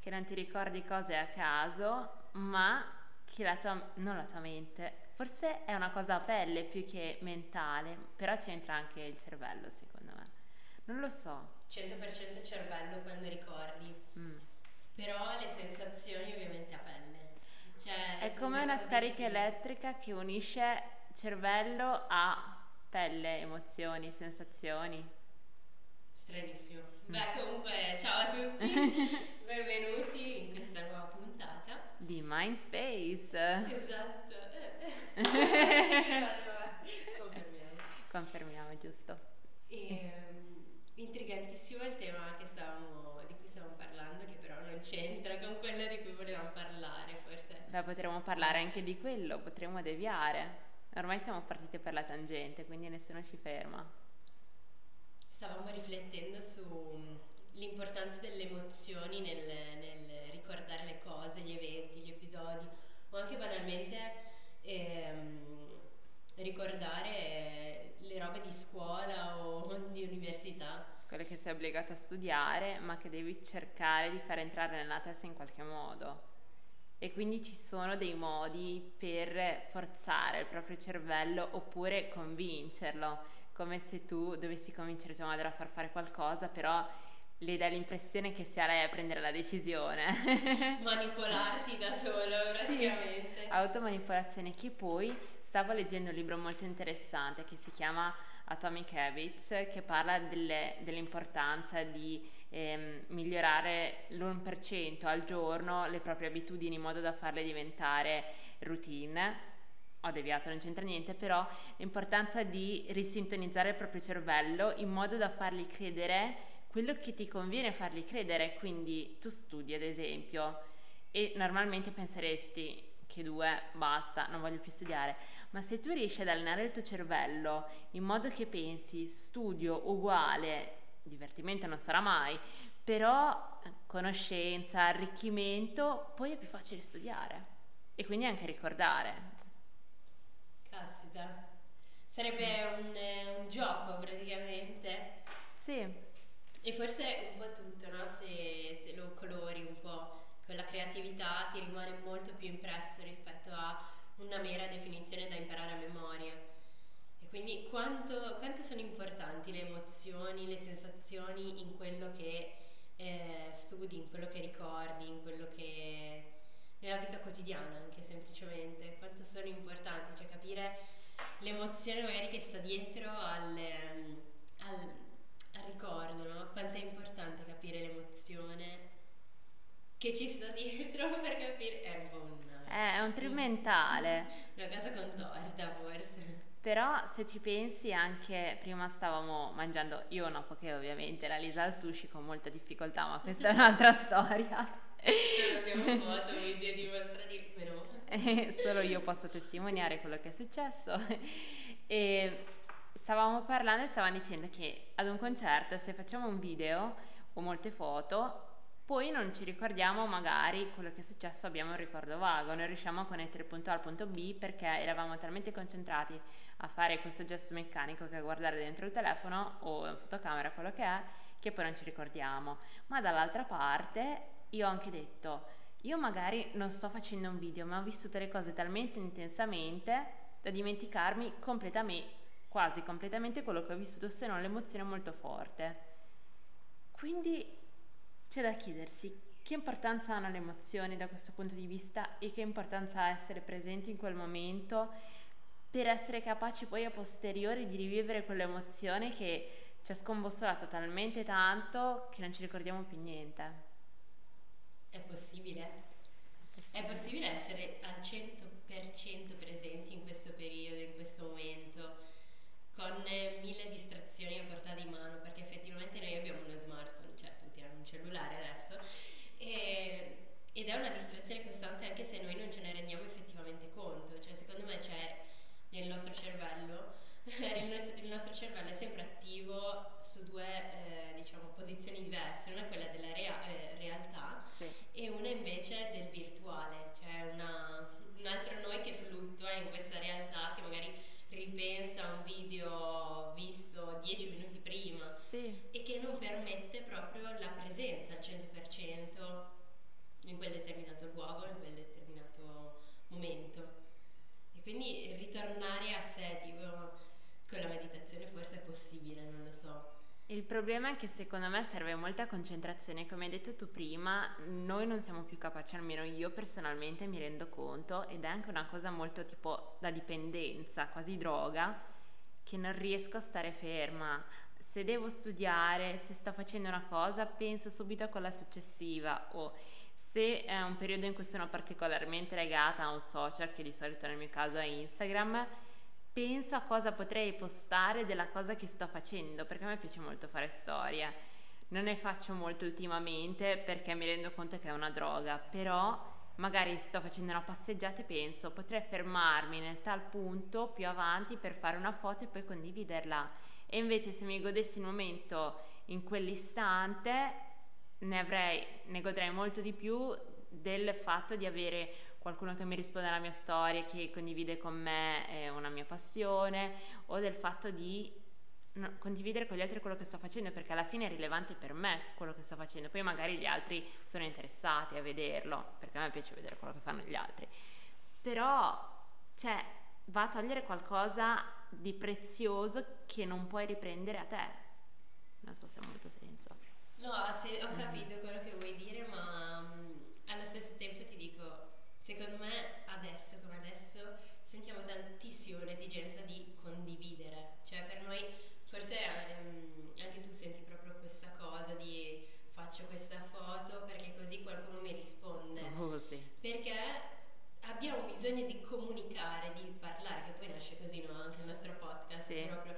che non ti ricordi cose a caso, ma che la tua, non la tua mente, forse è una cosa a pelle più che mentale, però c'entra anche il cervello secondo me. Non lo so. 100% cervello quando ricordi, mm. però le sensazioni ovviamente a pelle. Cioè, è come una scarica elettrica che unisce cervello a pelle, emozioni, sensazioni. Stranissimo. Mm. Beh, comunque, ciao a tutti, benvenuti in questa nuova puntata di Mindspace. Esatto. Confermiamo. Confermiamo, giusto. E, um, intrigantissimo il tema stavamo, di cui stavamo parlando, che però non c'entra con quello di cui volevamo parlare, forse. Beh, potremmo parlare anche di quello, potremmo deviare. Ormai siamo partiti per la tangente, quindi nessuno ci ferma. Stavamo riflettendo sull'importanza mm, delle emozioni nel, nel, ricordare le cose, gli eventi, gli episodi, o anche banalmente ehm, ricordare le robe di scuola o di università. Quelle che sei obbligato a studiare, ma che devi cercare di far entrare nella testa in qualche modo e quindi ci sono dei modi per forzare il proprio cervello oppure convincerlo, come se tu dovessi convincere tua madre a far fare qualcosa, però le dai l'impressione che sia lei a prendere la decisione. Manipolarti da solo, praticamente. Sì, automanipolazione che poi stavo leggendo un libro molto interessante che si chiama Atomic Habits, che parla delle, dell'importanza di ehm, migliorare l'1% al giorno le proprie abitudini in modo da farle diventare routine. Ho deviato, non c'entra niente, però l'importanza di risintonizzare il proprio cervello in modo da fargli credere quello che ti conviene fargli credere. Quindi tu studi, ad esempio, e normalmente penseresti che due, basta, non voglio più studiare. Ma se tu riesci ad allenare il tuo cervello in modo che pensi studio uguale divertimento non sarà mai, però conoscenza, arricchimento, poi è più facile studiare e quindi anche ricordare. Caspita, sarebbe un, un gioco praticamente. Sì. E forse un po' tutto, no? se, se lo colori un po' con la creatività ti rimane molto più impresso rispetto a una mera definizione da imparare a memoria. Quindi quanto, quanto, sono importanti le emozioni, le sensazioni in quello che eh, studi, in quello che ricordi, in quello che nella vita quotidiana anche semplicemente, quanto sono importanti, cioè capire l'emozione magari che sta dietro al, al, al ricordo, no? Quanto è importante capire l'emozione che ci sta dietro per capire, è un po' un... È un trimentale. Una casa con torta forse. Però se ci pensi anche prima stavamo mangiando, io no perché ovviamente la Lisa al sushi con molta difficoltà, ma questa è un'altra storia. Abbiamo foto, video dimostrativi, però. Solo io posso testimoniare quello che è successo. E stavamo parlando e stavamo dicendo che ad un concerto se facciamo un video o molte foto poi non ci ricordiamo magari quello che è successo, abbiamo un ricordo vago, non riusciamo a connettere il punto A al punto B perché eravamo talmente concentrati a fare questo gesto meccanico che a guardare dentro il telefono o la fotocamera, quello che è, che poi non ci ricordiamo. Ma dall'altra parte io ho anche detto, io magari non sto facendo un video, ma ho vissuto le cose talmente intensamente da dimenticarmi completamente, quasi completamente quello che ho vissuto, se non l'emozione molto forte. Quindi c'è da chiedersi che importanza hanno le emozioni da questo punto di vista e che importanza ha essere presenti in quel momento per essere capaci poi a posteriori di rivivere quell'emozione che ci ha scombussolato talmente tanto che non ci ricordiamo più niente. È possibile? È possibile, essere al 100% presenti in questo periodo, in questo momento, con mille distrazioni a portata di mano, perché effettivamente noi abbiamo uno smartphone cellulare adesso e, ed è una distrazione costante anche se noi non ce ne rendiamo effettivamente conto, cioè secondo me c'è nel nostro cervello, il nostro cervello è sempre attivo su due eh, diciamo, posizioni diverse, una è quella della rea- eh, realtà sì. e una invece del virtuale, cioè una, un altro noi che fluttua in questa realtà che magari ripensa a un video visto dieci minuti prima sì. e che non permette proprio la presenza al 100% in quel determinato luogo, in quel determinato momento. E quindi ritornare a sé, tipo, con la meditazione forse è possibile, non lo so. Il problema è che secondo me serve molta concentrazione, come hai detto tu prima, noi non siamo più capaci, almeno io personalmente mi rendo conto, ed è anche una cosa molto tipo da dipendenza, quasi droga, che non riesco a stare ferma. Se devo studiare, se sto facendo una cosa, penso subito a quella successiva o se è un periodo in cui sono particolarmente legata a un social, che di solito nel mio caso è Instagram, penso a cosa potrei postare della cosa che sto facendo, perché a me piace molto fare storie. Non ne faccio molto ultimamente perché mi rendo conto che è una droga, però magari sto facendo una passeggiata e penso potrei fermarmi nel tal punto più avanti per fare una foto e poi condividerla. E invece se mi godessi il momento in quell'istante ne, avrei, ne godrei molto di più del fatto di avere qualcuno che mi risponde alla mia storia, che condivide con me una mia passione, o del fatto di condividere con gli altri quello che sto facendo, perché alla fine è rilevante per me quello che sto facendo. Poi magari gli altri sono interessati a vederlo, perché a me piace vedere quello che fanno gli altri. Però, cioè, va a togliere qualcosa di prezioso che non puoi riprendere a te. Non so se ha molto senso. No, se, ho capito quello che vuoi dire, ma um, allo stesso tempo ti dico, secondo me adesso come adesso sentiamo tantissimo l'esigenza di condividere, cioè per noi forse um, anche tu senti proprio questa cosa di faccio questa foto perché così qualcuno mi risponde. Oh, sì. Perché abbiamo bisogno di comunicare, di parlare, che poi nasce così no? anche il nostro podcast sì. proprio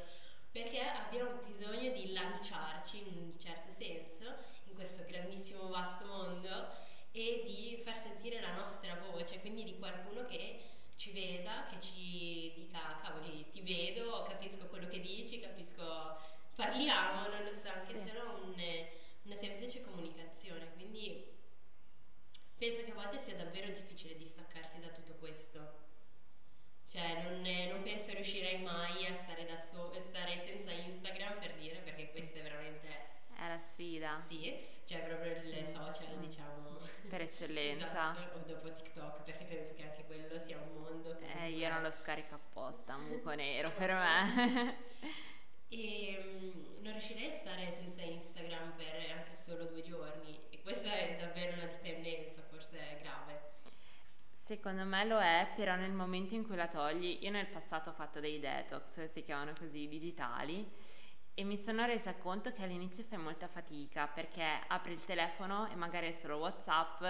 perché abbiamo bisogno di lanciarci in un certo senso in questo grandissimo vasto mondo e di far sentire la nostra voce, quindi di qualcuno che ci veda, che ci dica cavoli ti vedo, capisco quello che dici, capisco, parliamo, non lo so, anche sì. solo un, una semplice comunicazione, quindi penso che a volte sia davvero difficile distaccarsi da tutto questo. Cioè, non, non, penso riuscirei mai a stare da solo, stare senza Instagram per dire, perché questa è veramente. È la sfida. Sì, cioè proprio il social, diciamo. Per eccellenza. esatto. O dopo TikTok, perché penso che anche quello sia un mondo. Eh, io non lo scarico apposta, un buco nero per me. e um, non riuscirei a stare senza Instagram per anche solo due giorni. E questa è davvero una dipendenza, forse è grave. Secondo me lo è, però nel momento in cui la togli, io nel passato ho fatto dei detox, si chiamano così, digitali, e mi sono resa conto che all'inizio fai molta fatica perché apri il telefono e magari è solo WhatsApp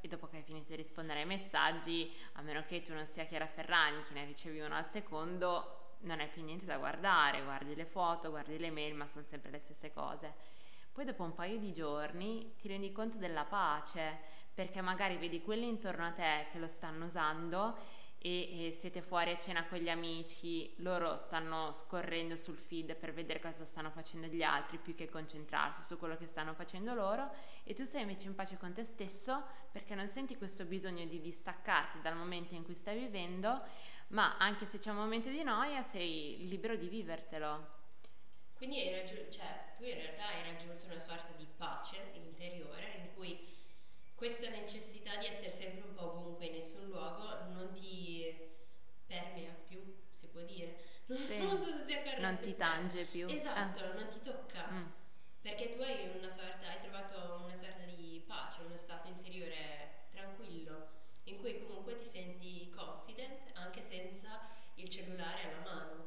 e dopo che hai finito di rispondere ai messaggi, a meno che tu non sia Chiara Ferragni che ne ricevi uno al secondo, non hai più niente da guardare, guardi le foto, guardi le mail, ma sono sempre le stesse cose. Poi dopo un paio di giorni ti rendi conto della pace, perché magari vedi quelli intorno a te che lo stanno usando e, siete fuori a cena con gli amici, loro stanno scorrendo sul feed per vedere cosa stanno facendo gli altri più che concentrarsi su quello che stanno facendo loro e tu sei invece in pace con te stesso perché non senti questo bisogno di distaccarti dal momento in cui stai vivendo, ma anche se c'è un momento di noia sei libero di vivertelo. Quindi hai raggiunto, cioè, tu in realtà hai raggiunto una sorta di pace interiore in cui questa necessità di essere sempre un po' ovunque in nessun luogo non ti permea più, si può dire. Non, sì. non so se sia corretto. Non ti tange più. Esatto, ah. non ti tocca. Mm. Perché tu hai una sorta, hai trovato una sorta di pace, uno stato interiore tranquillo, in cui comunque ti senti confident anche senza il cellulare alla mano.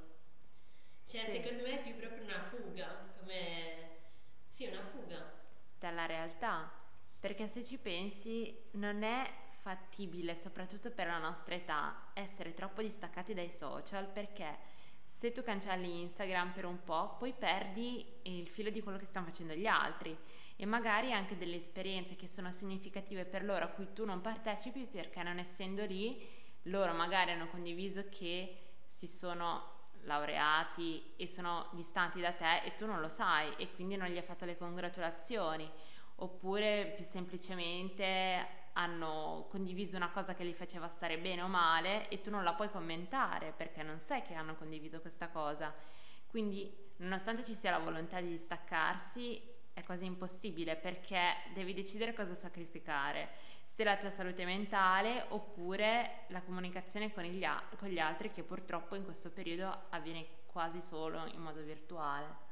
Cioè, sì. secondo me è più proprio una fuga, come sì, una fuga dalla realtà perché se ci pensi non è fattibile, soprattutto per la nostra età, essere troppo distaccati dai social perché se tu cancelli Instagram per un po', poi perdi il filo di quello che stanno facendo gli altri e magari anche delle esperienze che sono significative per loro a cui tu non partecipi perché non essendo lì, loro magari hanno condiviso che si sono laureati e sono distanti da te e tu non lo sai e quindi non gli hai fatto le congratulazioni oppure più semplicemente hanno condiviso una cosa che li faceva stare bene o male e tu non la puoi commentare perché non sai che hanno condiviso questa cosa. Quindi, nonostante ci sia la volontà di distaccarsi, è quasi impossibile perché devi decidere cosa sacrificare. sia la tua salute mentale oppure la comunicazione con gli, con gli altri che purtroppo in questo periodo avviene quasi solo in modo virtuale.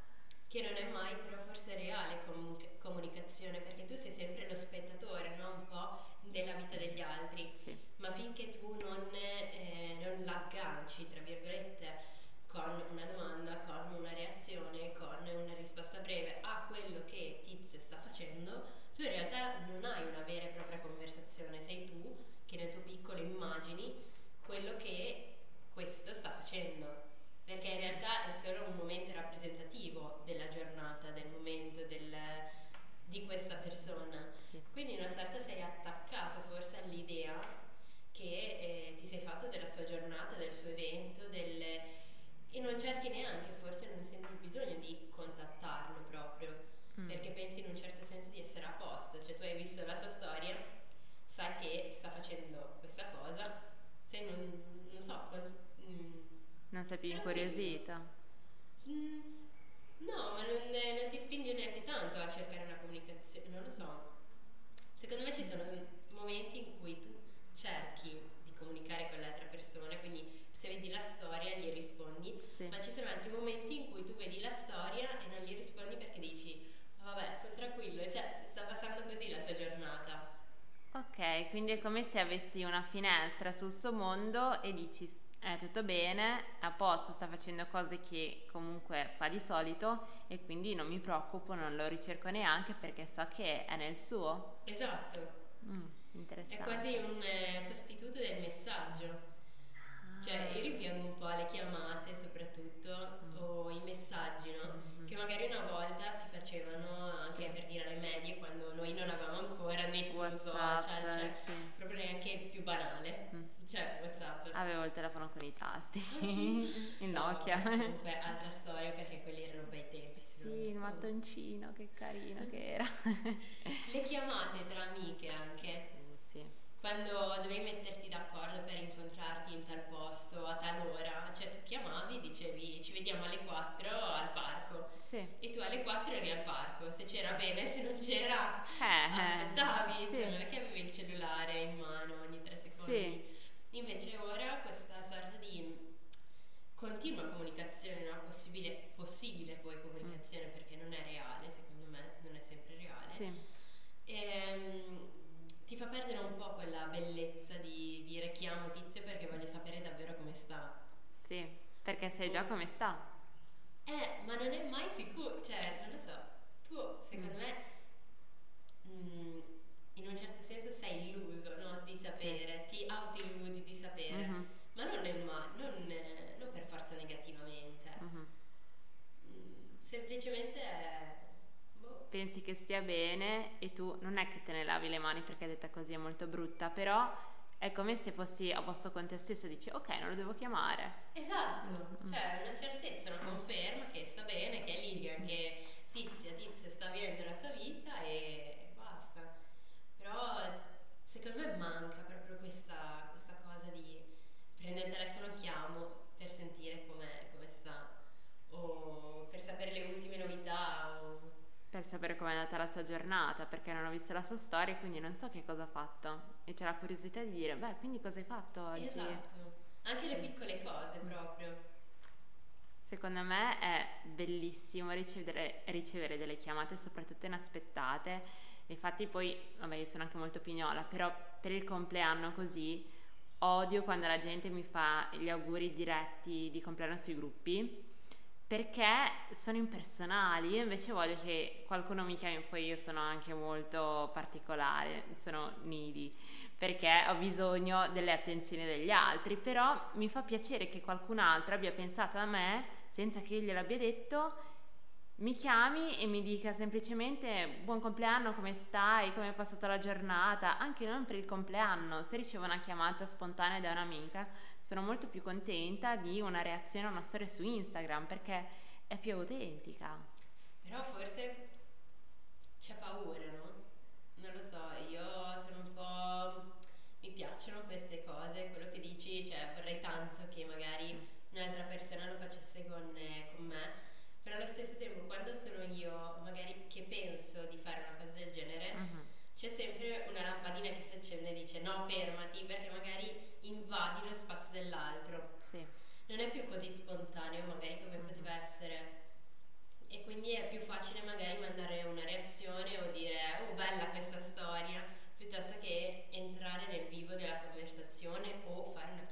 Che non è mai però forse reale comun- comunicazione perché tu sei sempre lo spettatore, no? Un po' della vita degli altri. Sì. Ma finché tu non, eh, non l'agganci, tra virgolette, con una domanda, con una reazione, con una risposta breve a quello che Tizio sta facendo, tu in realtà non hai una vera e propria conversazione, sei tu che nel tuo piccolo immagini quello che questo sta facendo. Perché in realtà è solo un momento rappresentativo della giornata, del momento, del, di questa persona. Sì. Quindi in una sorta sei attaccato forse all'idea che eh, ti sei fatto della sua giornata, del suo evento, del, e non cerchi neanche, forse non senti il bisogno di contattarlo proprio, mm. perché pensi in un certo senso di essere a posto, cioè tu hai visto la sua storia, sai che sta facendo questa cosa, se non, non so, con, mm, non sei più incuriosita. Mm, No, ma non, non, ti spinge neanche tanto a cercare una comunicazione, non lo so. Secondo me ci sono momenti in cui tu cerchi di comunicare con l'altra persona, quindi se vedi la storia gli rispondi, sì. ma ci sono altri momenti in cui tu vedi la storia e non gli rispondi perché dici, oh, vabbè, sono tranquillo, cioè sta passando così la sua giornata. Ok, quindi è come se avessi una finestra sul suo mondo e dici è tutto bene, a posto, sta facendo cose che comunque fa di solito e quindi non mi preoccupo, non lo ricerco neanche perché so che è nel suo. Esatto. Mm, interessante. È quasi un eh, sostituto del messaggio. Cioè, ah. io ripiego un po' le chiamate soprattutto mm. o i messaggi, no? Mm-hmm. Che magari una volta si facevano anche sì. per dire alle medie quando noi non avevamo ancora nessun WhatsApp, social, cioè sì. proprio neanche il più banale. Mm. Cioè, WhatsApp. Avevo il telefono con i tasti. il Nokia. No, comunque, altra storia perché quelli erano bei tempi. Sì, il mattoncino, che carino che era. le chiamate tra amiche anche quando dovevi metterti d'accordo per incontrarti in tal posto a tal ora, cioè tu chiamavi, dicevi ci vediamo alle 4 al parco sì. e tu alle 4 eri al parco, se c'era bene, se non c'era eh, eh. aspettavi, sì. cioè non è che avevi il cellulare in mano ogni 3 secondi. Sì. Invece ora questa sorta di continua comunicazione, no? possibile, possibile poi comunicazione mm. perché non è reale, secondo me non è sempre reale. Sì. E, ehm, ti fa perdere un po' quella bellezza di dire chiamo tizio perché voglio sapere davvero come sta. Sì, perché sai già come sta. Eh, ma non è mai sicuro, cioè, non lo so, tu secondo mm. me mh, mm, un certo senso sei illuso, no? Di sapere, sì. ti auto-illudi di sapere, mm-hmm. ma non, ma- non, non, per forza negativamente. Mm, semplicemente... È, pensi che stia bene e tu non è che te ne lavi le mani perché detta così è molto brutta, però è come se fossi a posto con te stesso e dici ok, non lo devo chiamare. Esatto, mm-hmm. cioè una certezza, una conferma che sta bene, che è lì, che tizia, tizia sta vivendo la sua vita e. Però secondo me manca proprio questa, questa cosa di prendere il telefono, chiamo per sentire come sta o per sapere le ultime novità o per sapere com'è andata la sua giornata, perché non ho visto la sua storia, quindi non so che cosa ha fatto. E c'è la curiosità di dire, beh, quindi cosa hai fatto oggi? Esatto, anche le piccole cose proprio. Secondo me è bellissimo ricevere, ricevere delle chiamate, soprattutto inaspettate. Infatti poi, vabbè, io sono anche molto pignola, però per il compleanno così odio quando la gente mi fa gli auguri diretti di compleanno sui gruppi perché sono impersonali. Io invece voglio che qualcuno mi chiami, poi io sono anche molto particolare, sono needy, perché ho bisogno delle attenzioni degli altri, però mi fa piacere che qualcun altro abbia pensato a me senza che io gliel'abbia detto mi chiami e mi dica semplicemente buon compleanno, come stai, come è passata la giornata, anche non per il compleanno, se ricevo una chiamata spontanea da un'amica sono molto più contenta di una reazione a una storia su Instagram perché è più autentica. Però forse c'è paura, no? Non lo so, io sono un po'... mi piacciono queste cose, quello che dici, cioè vorrei tanto che magari un'altra persona lo facesse con, eh, con me però allo stesso tempo quando sono io magari che penso di fare una cosa del genere uh-huh. c'è sempre una lampadina che si accende e dice no fermati perché magari invadi lo spazio dell'altro. Sì. Non è più così spontaneo magari come mm-hmm. poteva essere e quindi è più facile magari mandare una reazione o dire oh bella questa storia piuttosto che entrare nel vivo della conversazione o fare una.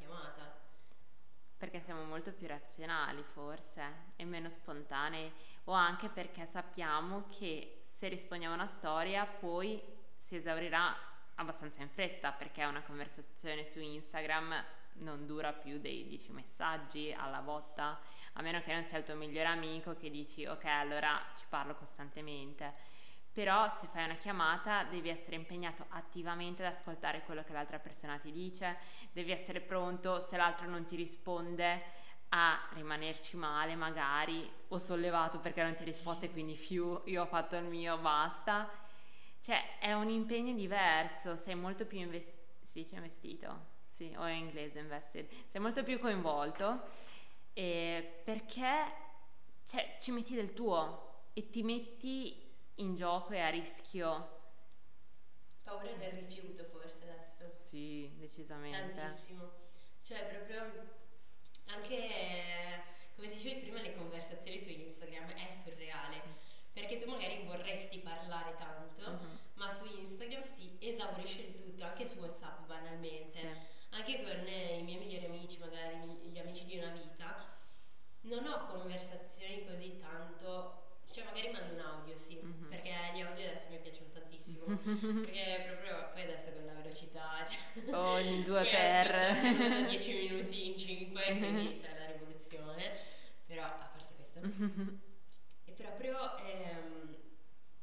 Perché siamo molto più razionali forse e meno spontanei o anche perché sappiamo che se rispondiamo a una storia poi si esaurirà abbastanza in fretta perché una conversazione su Instagram non dura più dei 10 messaggi alla volta, a meno che non sia il tuo migliore amico che dici ok allora ci parlo costantemente. Però se fai una chiamata devi essere impegnato attivamente ad ascoltare quello che l'altra persona ti dice, devi essere pronto se l'altro non ti risponde a rimanerci male magari o sollevato perché non ti ha e quindi fiu, io ho fatto il mio, basta. Cioè è un impegno diverso, sei molto più investito, si dice investito? Sì, o in inglese invested, sei molto più coinvolto eh, perché cioè, ci metti del tuo e ti metti in gioco e a rischio. Paura del rifiuto forse adesso. Sì, decisamente. Tantissimo. Cioè proprio anche come dicevi prima le conversazioni su Instagram è surreale perché tu magari vorresti parlare tanto uh-huh. ma su Instagram si esaurisce il tutto anche su Whatsapp banalmente sì. anche con i miei migliori amici magari gli amici di una vita non ho conversazioni così tanto cioè magari mando un audio sì uh-huh. perché gli audio adesso mi piacciono tantissimo. Perché proprio poi adesso con la velocità cioè, oh in due per. 10 minuti in 5 quindi c'è la rivoluzione. Però a parte questo. E proprio ehm,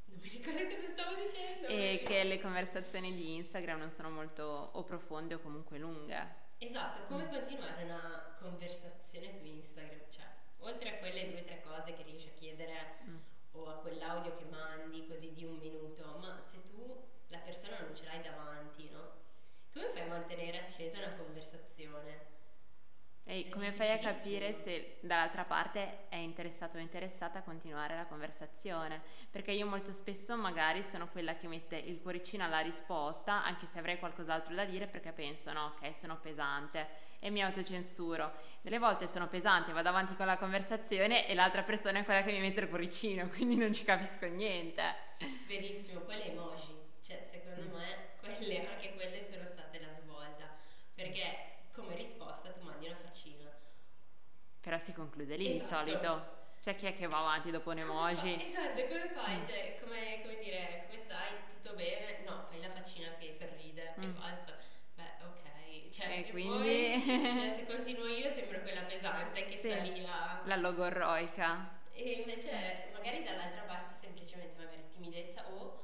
non mi ricordo cosa stavo dicendo. E che le conversazioni di Instagram non sono molto o profonde o comunque lunghe. Esatto come mm. continuare una conversazione su Instagram cioè oltre a quelle due o tre cose che riesci a chiedere mm. o a quell'audio che mandi così di un minuto, ma se tu la persona non ce l'hai davanti, no? Come fai a mantenere accesa una conversazione? E come fai a capire se dall'altra parte è interessato o interessata a continuare la conversazione? Perché io molto spesso magari sono quella che mette il cuoricino alla risposta, anche se avrei qualcos'altro da dire, perché penso, no, ok, sono pesante e mi autocensuro. Delle volte sono pesante, vado avanti con la conversazione e l'altra persona è quella che mi mette il cuoricino, quindi non ci capisco niente. Verissimo, poi le emoji, cioè secondo me quelle, anche quelle sono state la svolta, perché come risposta tu mandi una faccina. Però si conclude lì esatto. di solito. C'è chi è che va avanti dopo un emoji. Esatto, come fai? Cioè, come, come, dire, come stai? Tutto bene? No, fai la faccina che sorride mm. e basta. Beh, ok. Cioè, e, e quindi... Poi, cioè, se continuo io sembro quella pesante che sì, sta lì a... La logorroica. E invece magari dall'altra parte semplicemente magari timidezza o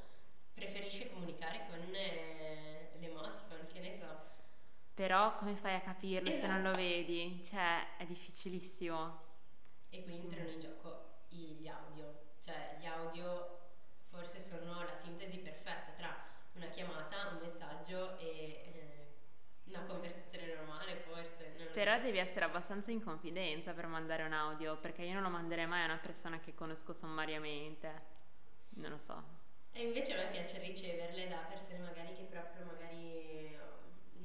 preferisce comunicare con eh, l'emoticon, che ne so. Però come fai a capirlo esatto. se non lo vedi? Cioè, è difficilissimo. E qui entrano in gioco gli audio. Cioè, gli audio forse sono la sintesi perfetta tra una chiamata, un messaggio e eh, una conversazione normale, forse. Però devi essere abbastanza in confidenza per mandare un audio, perché io non lo manderei mai a una persona che conosco sommariamente. Non lo so. E invece a me piace riceverle da persone magari che proprio magari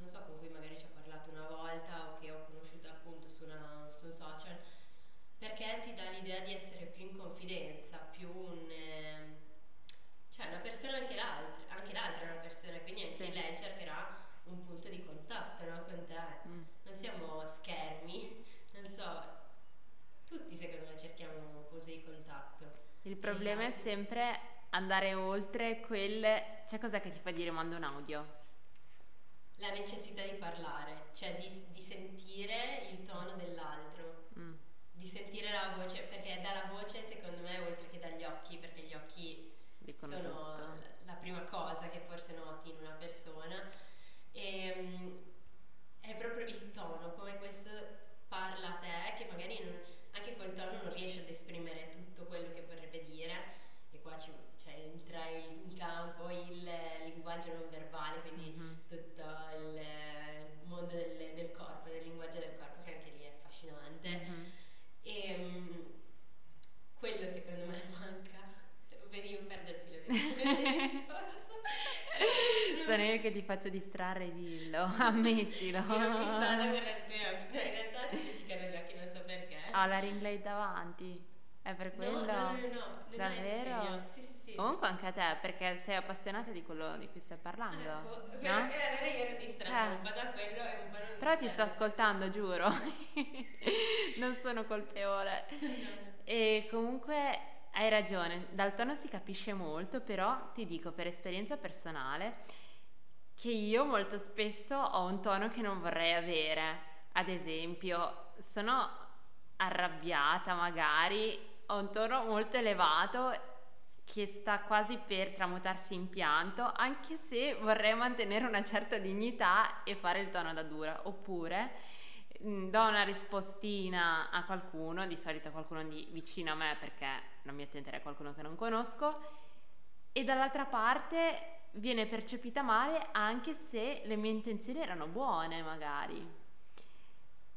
non so con cui magari ci ho parlato una volta o che ho conosciuto appunto su, una, su un social perché ti dà l'idea di essere più in confidenza, più un eh, cioè una persona anche l'altra, anche l'altra è una persona, quindi anche sì. lei cercherà un punto di contatto no, con te. Mm. Non siamo schermi, non so, tutti secondo me cerchiamo un punto di contatto. Il problema è sempre andare oltre quel... Cioè cos'è che ti fa dire mando un audio? La necessità di parlare, cioè di, di sentire il tono dell'altro. Di sentire la voce, perché dalla voce secondo me oltre che dagli occhi, perché gli occhi Dicono sono tutto. la prima cosa che forse noti in una persona, e, ehm, è proprio il tono, come questo parla a te, che magari non, anche col tono non riesce ad esprimere tutto quello che vorrebbe dire, e qua ci entra in campo il linguaggio non verbale, quindi mm-hmm. tutto il mondo del, del, corpo, del linguaggio del corpo, che anche lì è affascinante. Mm-hmm. E um, quello secondo me manca. Vedi, io perdo il filo del discorso. Faccio distrarre, dillo, ammettilo. Mi ero fissata a guardare i tuoi occhi. No, in realtà ti luccicano gli occhi, non so perché. Ho la ring light davanti. È per quello? No, no, no, no, no Davvero? Sì, sì, sì. Comunque anche a te, perché sei appassionata di quello di cui stai parlando. Ecco, no? però, allora io ero distratta Eh. un po' da quello e un po' non Però ti sto ascoltando, giuro. non sono colpevole. E comunque hai ragione, dal tono si capisce molto, però ti dico per esperienza personale che io molto spesso ho un tono che non vorrei avere. Ad esempio, sono arrabbiata magari, ho un tono molto elevato che sta quasi per tramutarsi in pianto, anche se vorrei mantenere una certa dignità e fare il tono da dura. Oppure mh, do una rispostina a qualcuno, di solito a qualcuno di vicino a me perché non mi attenderei a qualcuno che non conosco, e dall'altra parte viene percepita male anche se le mie intenzioni erano buone magari.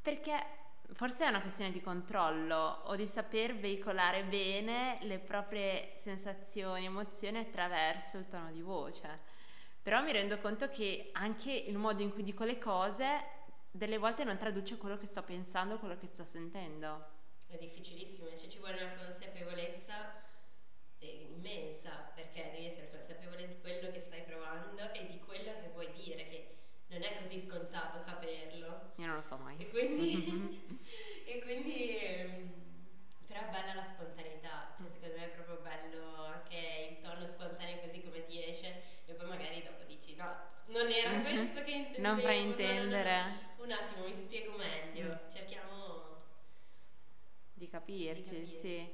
Perché forse è una questione di controllo o di saper veicolare bene le proprie sensazioni, emozioni attraverso il tono di voce. Però mi rendo conto che anche il modo in cui dico le cose delle volte non traduce quello che sto pensando, quello che sto sentendo. È difficilissimo, cioè ci vuole una consapevolezza eh, immensa perché devi essere consapevole di quello che stai provando e di quello che vuoi dire, che non è così scontato saperlo. Io non lo so mai. E quindi, e quindi ehm, però è bella la spontaneità, cioè secondo me è proprio bello anche il tono spontaneo così come ti esce e poi magari dopo dici no, non era questo che intendevo. Non no, fraintendere. no, no. Un attimo, mi spiego meglio, cerchiamo Di di capirci, sì.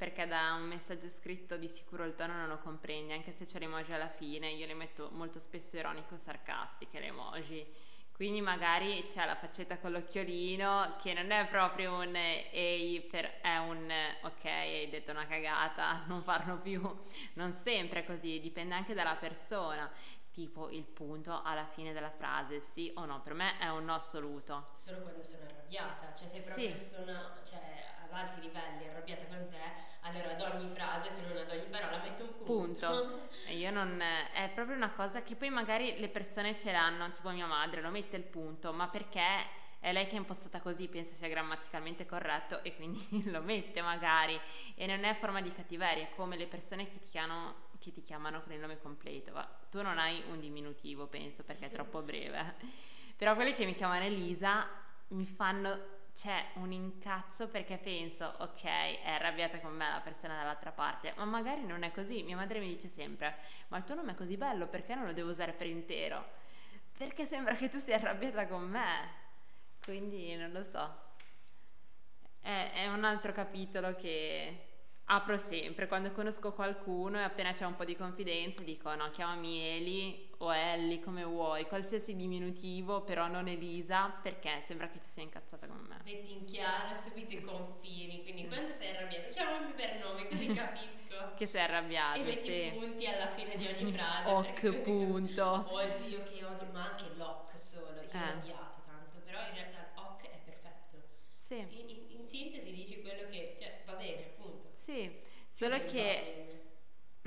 Perché da un messaggio scritto di sicuro il tono non lo comprendi, anche se c'è l'emoji alla fine, io le metto molto spesso ironico-sarcastiche le emoji. Quindi magari c'è la faccetta con l'occhiolino che non è proprio un ehi, per, è un ok, hai detto una cagata, non farlo più. Non sempre è così, dipende anche dalla persona. Tipo il punto alla fine della frase, sì o no, per me è un no assoluto. solo quando sono arrabbiata, cioè se proprio Sì. sono cioè, ad alti livelli arrabbiata con te, allora ad ogni frase, se non ad ogni parola, metto un punto. Punto. E io non. È proprio una cosa che poi magari le persone ce l'hanno, tipo mia madre, lo mette il punto, ma perché è lei che è impostata così, pensa sia grammaticalmente corretto e quindi lo mette magari. E non è forma di cattiveria, è come le persone che ti chiamano, che ti chiamano con il nome completo. Ma tu non hai un diminutivo, penso, perché è troppo breve. Però quelli che mi chiamano Elisa mi fanno. C'è un incazzo perché penso, ok, è arrabbiata con me la persona dall'altra parte, ma magari non è così. Mia madre mi dice sempre: Ma il tuo nome è così bello, perché non lo devo usare per intero? Perché sembra che tu sia arrabbiata con me. Quindi non lo so. È, è un altro capitolo che apro sempre quando conosco qualcuno e appena c'è un po' di confidenza dico no, chiamami Eli o Ellie come vuoi, qualsiasi diminutivo, però non Elisa perché sembra che tu sia incazzata con me. Metti in chiaro subito i confini, quindi quando sei arrabbiata chiamami per nome così capisco. Che sei arrabbiata, e metti sì. punti alla fine di ogni frase. Così punto. capi- Oddio che odio, ma anche l'oc solo, io Eh. l'ho odiato tanto, però in realtà l'oc è perfetto. Sì, In, in- in sintesi dici quello che, cioè va bene, punto. sì. Solo che.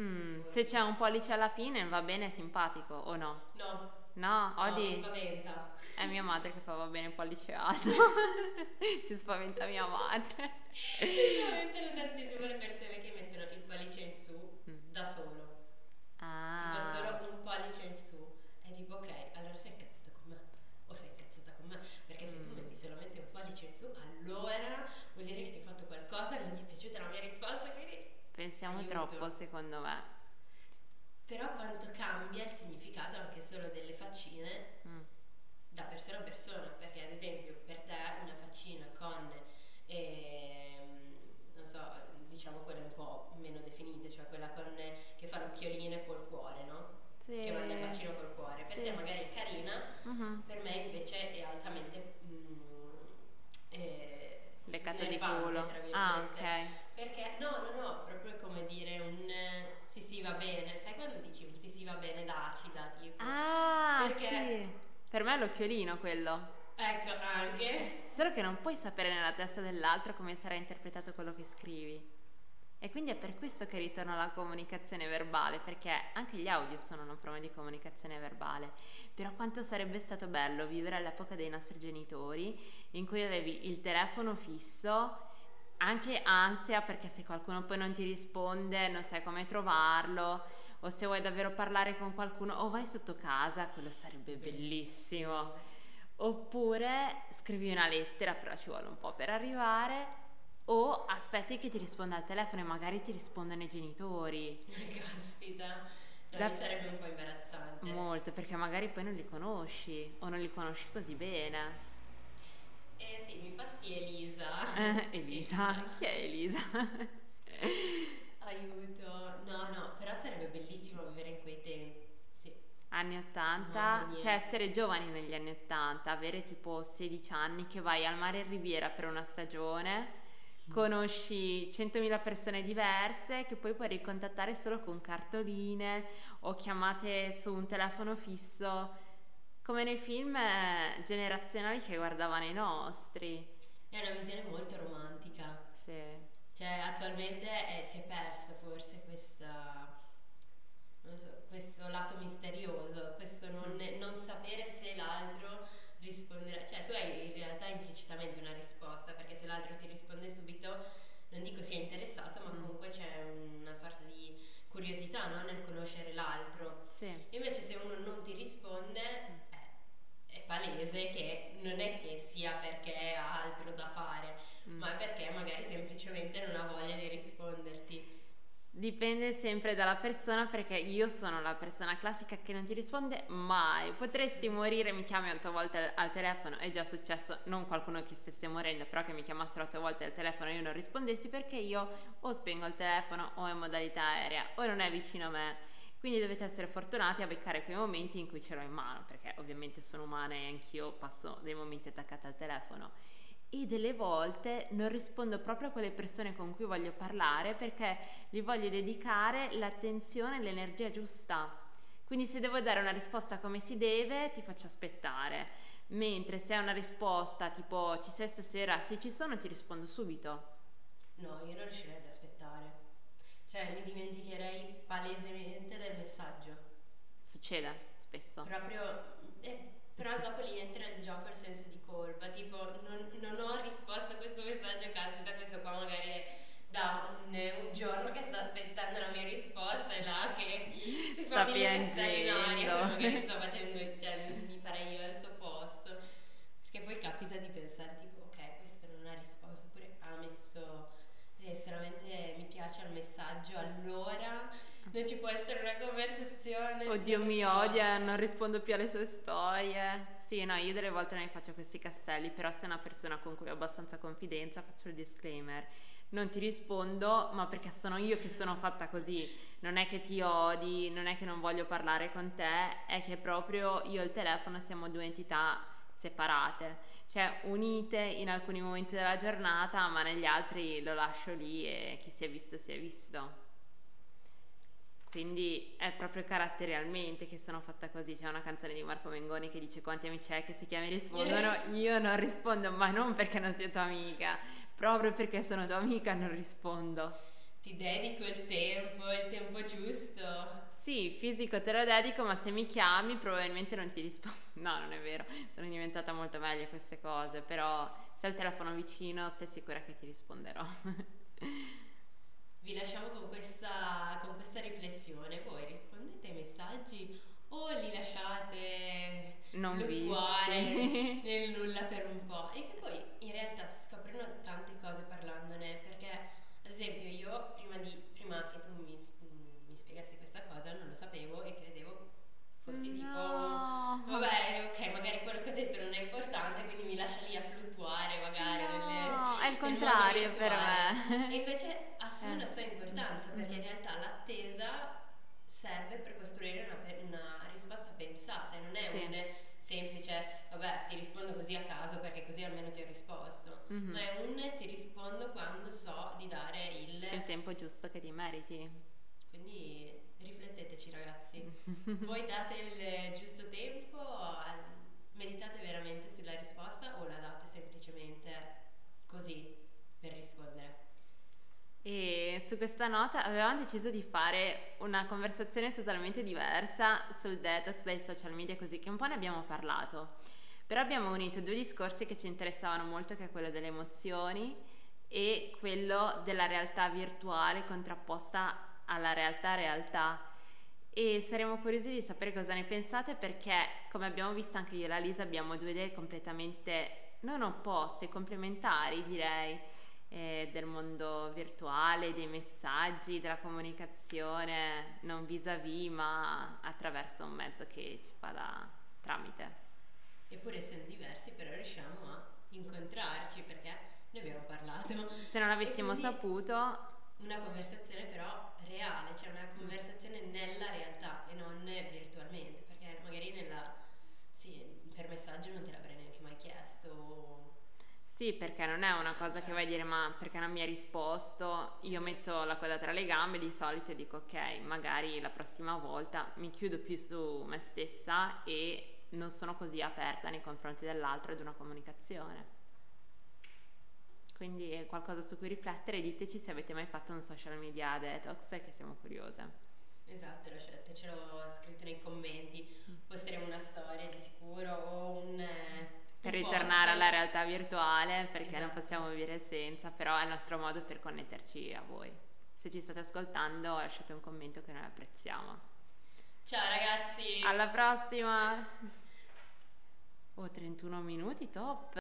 Mm, se c'è un pollice alla fine va bene, è simpatico o no? No, No, no, mi odi. spaventa. È mia madre che fa va bene il pollice alto. si spaventa mia madre. Mi spaventano tantissimo le persone che mettono il pollice in su Mm. da solo. Ah. Tipo solo un pollice in su. È tipo ok, allora sei incazzato con me. O sei incazzata con me. Perché se tu Mm. metti solamente un pollice in su, allora vuol dire che ti ho fatto qualcosa, non ti è piaciuta la mia risposta, quindi... Pensiamo Aiuto. troppo, secondo me. Però quanto cambia il significato anche solo delle faccine Mm. da persona a persona, perché ad esempio per te una faccina con, ehm, non so, diciamo quelle un po' meno definite, cioè quella con, che fa l'occhiolino col cuore, no? Sì. Che manda il bacino col cuore, per Sì. te magari è carina, Mhm. per me invece è altamente mm, eh, Leccata di culo. Ah, ok. Perché no, no, no, proprio come dire un eh, sì sì va bene, sai quando dici un sì sì va bene da acida, tipo. Ah, Perché- sì. Per me è l'occhiolino quello. Ecco, anche. Solo che non puoi sapere nella testa dell'altro come sarà interpretato quello che scrivi. E quindi è per questo che ritorna la comunicazione verbale, perché anche gli audio sono una forma di comunicazione verbale. Però quanto sarebbe stato bello vivere all'epoca dei nostri genitori, in cui avevi il telefono fisso, anche ansia perché se qualcuno poi non ti risponde non sai come trovarlo, o se vuoi davvero parlare con qualcuno o vai sotto casa, quello sarebbe bellissimo. Oppure scrivi una lettera, però ci vuole un po' per arrivare o aspetti che ti risponda al telefono e magari ti rispondono i genitori. Caspita, da... mi sarebbe un po' imbarazzante. Molto, perché magari poi non li conosci o non li conosci così bene. Eh sì, mi passi Elisa. Eh, Elisa. Elisa. Chi è Elisa? Aiuto. No, no, però sarebbe bellissimo vivere in quei tempi. Sì. Anni 80, cioè essere giovani negli anni 80, avere tipo 16 anni che vai al mare in Riviera per una stagione conosci 100.000 persone diverse che poi puoi ricontattare solo con cartoline o chiamate su un telefono fisso, come nei film eh, generazionali che guardavano i nostri. È una visione molto romantica. Sì. Cioè, attualmente eh, si è persa forse questa, so, questo lato misterioso, questo non, mm. non sapere se l'altro risponderà, cioè tu hai in realtà implicitamente una risposta, perché se l'altro ti risponde subito, non dico sia interessato, ma mm. comunque c'è una sorta di curiosità no? nel conoscere l'altro. Sì. Invece se uno non ti risponde, eh, è palese che non è che sia perché ha altro da fare, mm. ma è perché magari semplicemente non ha voglia di risponderti. Dipende sempre dalla persona perché io sono la persona classica che non ti risponde mai. Potresti morire, mi chiami otto volte al telefono, è già successo, non qualcuno che stesse morendo, però che mi chiamassero otto volte al telefono e io non rispondessi perché io o spengo il telefono o è in modalità aerea o non è vicino a me. Quindi dovete essere fortunati a beccare quei momenti in cui ce l'ho in mano, perché ovviamente sono umana e anch'io passo dei momenti attaccata al telefono e delle volte non rispondo proprio a quelle persone con cui voglio parlare perché gli voglio dedicare l'attenzione e l'energia giusta. Quindi se devo dare una risposta come si deve, ti faccio aspettare. Mentre se è una risposta tipo ci sei stasera, se ci sono ti rispondo subito. No, io non riuscirei ad aspettare. Cioè mi dimenticherei palesemente del messaggio. Succede spesso. Proprio... Eh, però dopo lì entra il gioco il senso di colpa, tipo non, non ho risposto a questo messaggio, caspita, questo qua magari è da un, un, giorno che sta aspettando la mia risposta e là che si fa mille castelli in aria, magari sto facendo, cioè mi farei io al suo posto. Perché poi capita di pensare tipo, ok, questo non ha risposto, oppure ha messo solamente piace al messaggio, allora non ci può essere una conversazione. Oddio mi odia, non rispondo più alle sue storie. Sì, no, io delle volte ne faccio questi castelli, però se è una persona con cui ho abbastanza confidenza faccio il disclaimer. Non ti rispondo, ma perché sono io che sono fatta così. Non è che ti odi, non è che non voglio parlare con te, è che proprio io e il telefono siamo due entità separate, cioè unite in alcuni momenti della giornata, ma negli altri lo lascio lì e chi si è visto si è visto. Quindi è proprio caratterialmente che sono fatta così. C'è una canzone di Marco Mengoni che dice quanti amici hai che si chiami rispondono. Io non rispondo, ma non perché non sia tua amica, proprio perché sono tua amica non rispondo. Ti dedico il tempo, il tempo giusto. Sì, fisico te lo dedico, ma se mi chiami probabilmente non ti rispondo. No, non è vero, sono diventata molto meglio queste cose, però se hai il telefono vicino stai sicura che ti risponderò. Vi lasciamo con questa, con questa riflessione, voi rispondete ai messaggi o li lasciate non fluttuare visti. nel nulla per un po'? E che poi in realtà si scoprono tante cose parlandone, perché ad esempio io prima, di, prima che tu mi, mi spiegassi questa cosa non lo sapevo e credevo fossi no. tipo vabbè ok magari quello che ho detto non è importante quindi mi lascia lì a fluttuare magari no, nelle, è il contrario per me e invece assume eh. la sua importanza perché in realtà l'attesa serve per costruire una, una risposta pensata non è sì. un semplice vabbè ti rispondo così a caso perché così almeno ti ho risposto mm-hmm. ma è un ti rispondo quando so di dare il, il tempo giusto che ti meriti quindi ragazzi, voi date il giusto tempo, meditate veramente sulla risposta o la date semplicemente così per rispondere? E su questa nota avevamo deciso di fare una conversazione totalmente diversa sul detox dai social media, così che un po' ne abbiamo parlato. Però abbiamo unito due discorsi che ci interessavano molto, che è quello delle emozioni e quello della realtà virtuale contrapposta alla realtà realtà. E saremo curiosi di sapere cosa ne pensate perché, come abbiamo visto anche io e la Lisa, abbiamo due idee completamente non opposte, complementari direi eh, del mondo virtuale, dei messaggi, della comunicazione non vis-à-vis ma attraverso un mezzo che ci fa da tramite. Eppure essendo diversi però riusciamo a incontrarci perché ne abbiamo parlato. Se non avessimo saputo... Una conversazione però reale, cioè una conversazione nella realtà e non virtualmente, perché magari nella... Sì, per messaggio non te l'avrei neanche mai chiesto sì, perché non è una cosa cioè. che vai a dire ma perché non mi hai risposto, io sì. metto la coda tra le gambe di solito e dico ok, magari la prossima volta mi chiudo più su me stessa e non sono così aperta nei confronti dell'altro ed una comunicazione. Quindi è qualcosa su cui riflettere, diteci se avete mai fatto un social media detox che siamo curiose. Esatto, lasciatecelo scritto nei commenti, mm. posteremo una storia di sicuro o un per ritornare alla realtà virtuale perché esatto. non possiamo vivere senza, però è il nostro modo per connetterci a voi. Se ci state ascoltando lasciate un commento che noi apprezziamo. Ciao ragazzi! Alla prossima! Oh, 31 minuti, top!